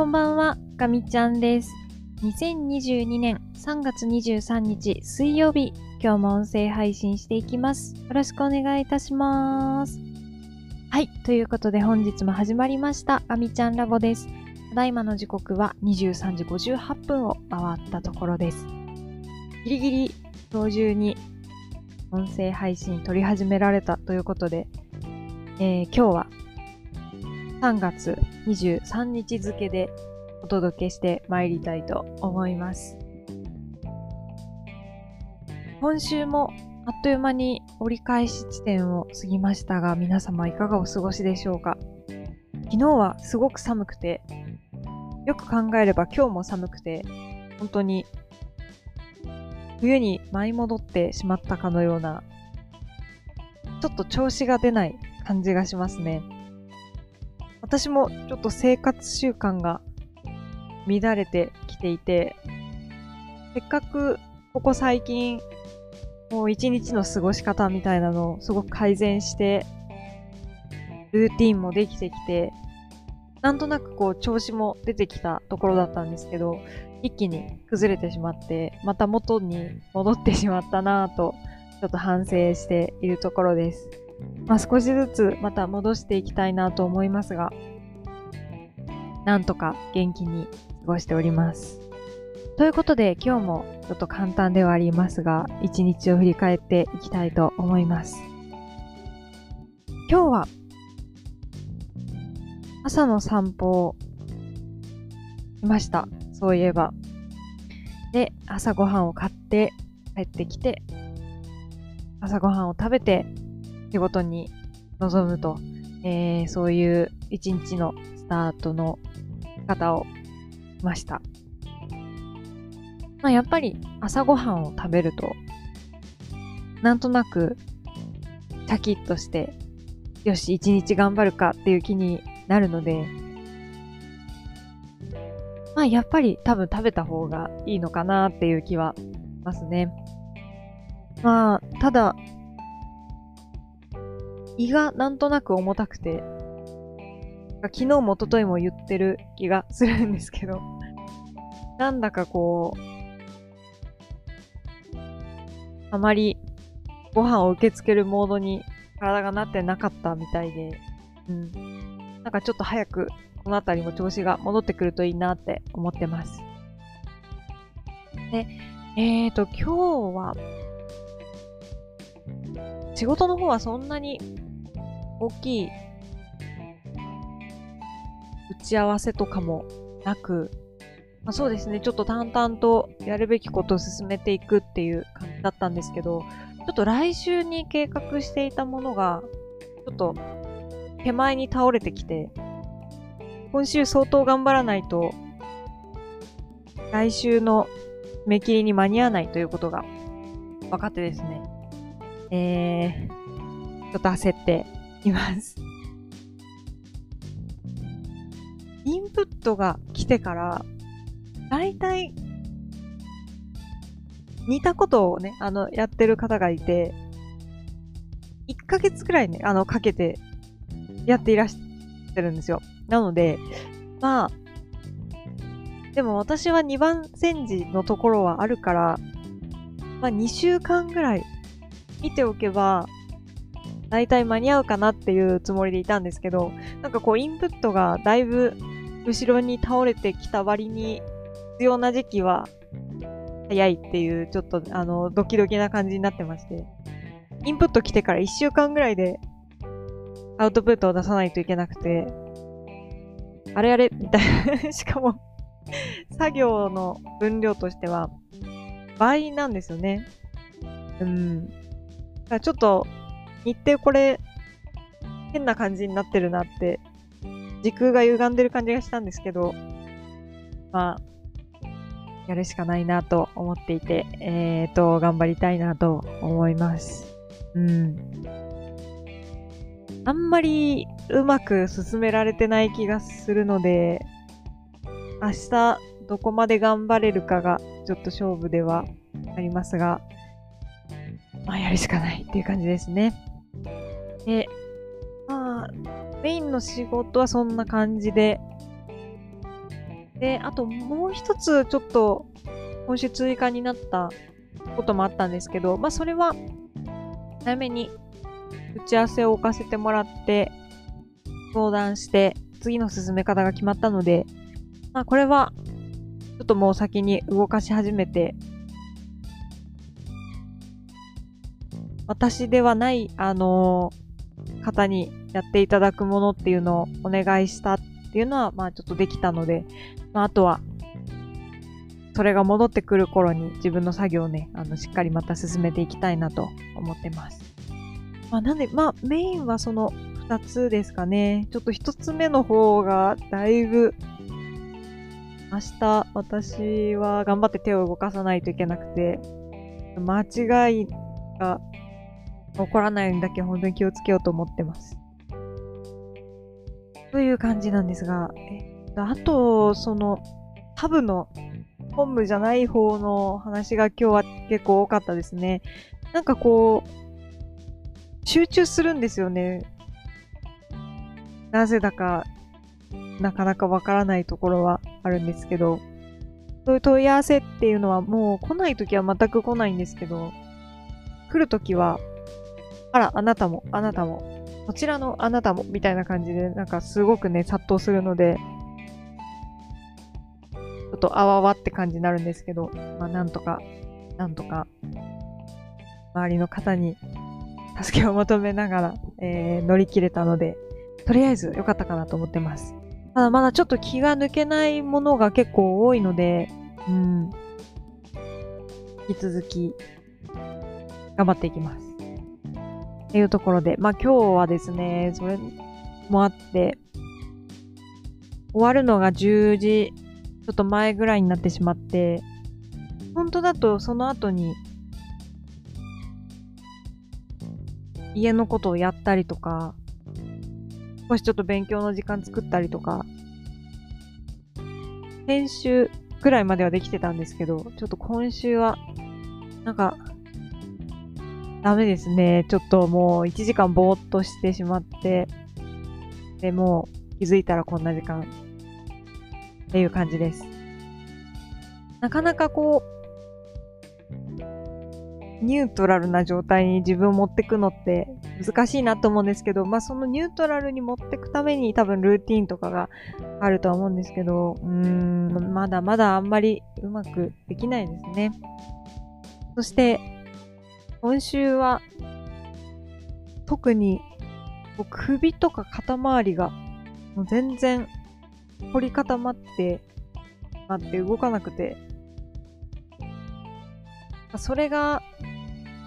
こんばんは、かみちゃんです。2022年3月23日水曜日、今日も音声配信していきます。よろしくお願いいたします。はい、ということで本日も始まりました、かみちゃんラボです。ただいまの時刻は23時58分を回ったところです。ギリギリ今日中に音声配信撮り始められたということで、えー今日は3月23日付でお届けしてまいりたいと思います。今週もあっという間に折り返し地点を過ぎましたが、皆様いかがお過ごしでしょうか？昨日はすごく寒くて、よく考えれば今日も寒くて、本当に冬に舞い戻ってしまったかのような、ちょっと調子が出ない感じがしますね。私もちょっと生活習慣が乱れてきていて、せっかくここ最近、もう一日の過ごし方みたいなのをすごく改善して、ルーティンもできてきて、なんとなくこう調子も出てきたところだったんですけど、一気に崩れてしまって、また元に戻ってしまったなぁと、ちょっと反省しているところです。まあ、少しずつまた戻していきたいなと思いますが、なんとか元気に過ごしております。ということで今日もちょっと簡単ではありますが、一日を振り返っていきたいと思います。今日は朝の散歩をしました。そういえば。で、朝ごはんを買って帰ってきて、朝ごはんを食べて仕事に臨むと、えーそういう一日のスタートの方をしました。まあ、やっぱり朝ごはんを食べると、なんとなくシャキッとして、よし、一日頑張るかっていう気になるので、まあやっぱり多分食べた方がいいのかなっていう気はしますね。まあ、ただ、胃がなんとなく重たくて、昨日も一昨日も言ってる気がするんですけど、なんだかこう、あまりご飯を受け付けるモードに体がなってなかったみたいで、うん。なんかちょっと早くこのあたりも調子が戻ってくるといいなって思ってます。で、えーと、今日は、仕事の方はそんなに大きい打ち合わせとかもなく、まあ、そうですね、ちょっと淡々とやるべきことを進めていくっていう感じだったんですけど、ちょっと来週に計画していたものが、ちょっと手前に倒れてきて、今週相当頑張らないと、来週の締め切りに間に合わないということが分かってですね、えー、ちょっと焦っています。インプットが来てから、だいたい似たことをね、あの、やってる方がいて、1ヶ月くらいね、あの、かけてやっていらっしゃるんですよ。なので、まあ、でも私は2番煎じのところはあるから、まあ2週間ぐらい見ておけば、だいたい間に合うかなっていうつもりでいたんですけど、なんかこうインプットがだいぶ後ろに倒れてきた割に必要な時期は早いっていうちょっとあのドキドキな感じになってまして、インプット来てから1週間ぐらいでアウトプットを出さないといけなくて、あれあれみたいな。しかも、作業の分量としては倍なんですよね。うん。だからちょっと、日程これ、変な感じになってるなって、時空が歪んでる感じがしたんですけど、まあ、やるしかないなと思っていて、えーと、頑張りたいなと思います。うん。あんまりうまく進められてない気がするので、明日どこまで頑張れるかがちょっと勝負ではありますが、まあやるしかないっていう感じですね。で、まあ、メインの仕事はそんな感じで、で、あともう一つちょっと今週追加になったこともあったんですけど、まあそれは早めに打ち合わせを置かせてもらって相談して次の進め方が決まったので、まあこれはちょっともう先に動かし始めて私ではない、あのー、方にやっていただくものっていうのをお願いしたっていうのは、まあちょっとできたので、まああとは、それが戻ってくる頃に自分の作業をね、あの、しっかりまた進めていきたいなと思ってます。まあなんで、まあメインはその2つですかね。ちょっと1つ目の方がだいぶ、明日私は頑張って手を動かさないといけなくて、間違いが起こらないようにだけ本当に気をつけようと思ってます。という感じなんですが、え、あと、その、ハブの本部じゃない方の話が今日は結構多かったですね。なんかこう、集中するんですよね。なぜだか、なかなかわからないところはあるんですけど、そういう問い合わせっていうのはもう来ないときは全く来ないんですけど、来るときはあら、あなたも、あなたも、こちらのあなたも、みたいな感じで、なんかすごくね、殺到するので、ちょっとあわわって感じになるんですけど、まあなんとか、なんとか、周りの方に助けを求めながら、えー、乗り切れたので、とりあえず良かったかなと思ってます。ただまだちょっと気が抜けないものが結構多いので、うん。引き続き、頑張っていきます。っていうところで、まあ今日はですね、それもあって、終わるのが10時ちょっと前ぐらいになってしまって、本当だとその後に家のことをやったりとか、少しちょっと勉強の時間作ったりとか、先週ぐらいまではできてたんですけど、ちょっと今週は、なんか、ダメですね。ちょっともう1時間ぼーっとしてしまって、で、も気づいたらこんな時間っていう感じです。なかなかこう、ニュートラルな状態に自分を持ってくのって難しいなと思うんですけど、まあそのニュートラルに持ってくために多分ルーティンとかがあるとは思うんですけど、うーん、まだまだあんまりうまくできないですね。そして、今週は、特に、首とか肩周りが、もう全然、凝り固まって、なって動かなくて、それが、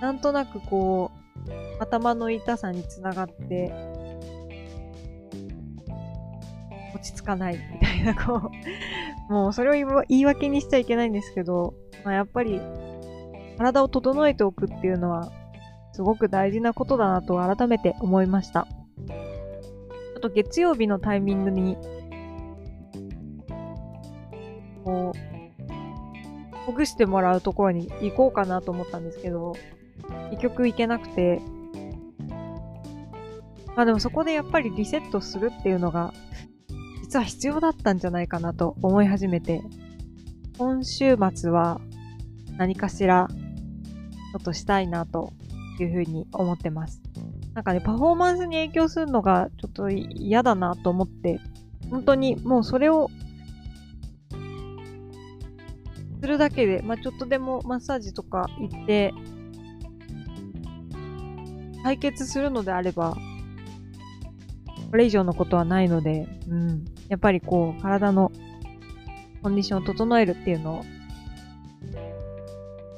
なんとなくこう、頭の痛さにつながって、落ち着かないみたいな、こう、もうそれを言い訳にしちゃいけないんですけど、まあ、やっぱり体を整えておくっていうのは、すごく大事なことだなと改めて思いました。あと月曜日のタイミングに、こう、ほぐしてもらうところに行こうかなと思ったんですけど、結局行けなくて、まあでもそこでやっぱりリセットするっていうのが、実は必要だったんじゃないかなと思い始めて、今週末は何かしらょっとしたいなというふうに思ってます。なんかね、パフォーマンスに影響するのがちょっと嫌だなと思って、本当にもうそれをするだけで、まあ、ちょっとでもマッサージとか行って、解決するのであれば、これ以上のことはないので、うん。やっぱりこう、体のコンディションを整えるっていうのを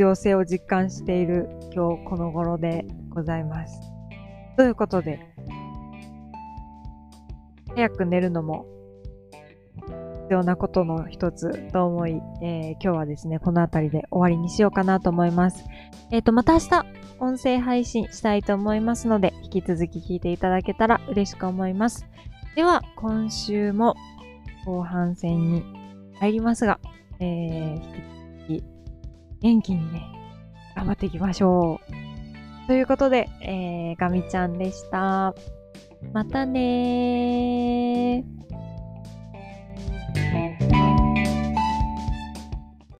必要性を実感している今日この頃でございます。ということで、早く寝るのも必要なことの一つと思い、えー、今日はですね、この辺りで終わりにしようかなと思います。えっ、ー、と、また明日、音声配信したいと思いますので、引き続き聞いていただけたら嬉しく思います。では、今週も後半戦に入りますが、えー、引き続き元気にね、頑張っていきましょう。ということで、えー、ガミちゃんでした。またねー。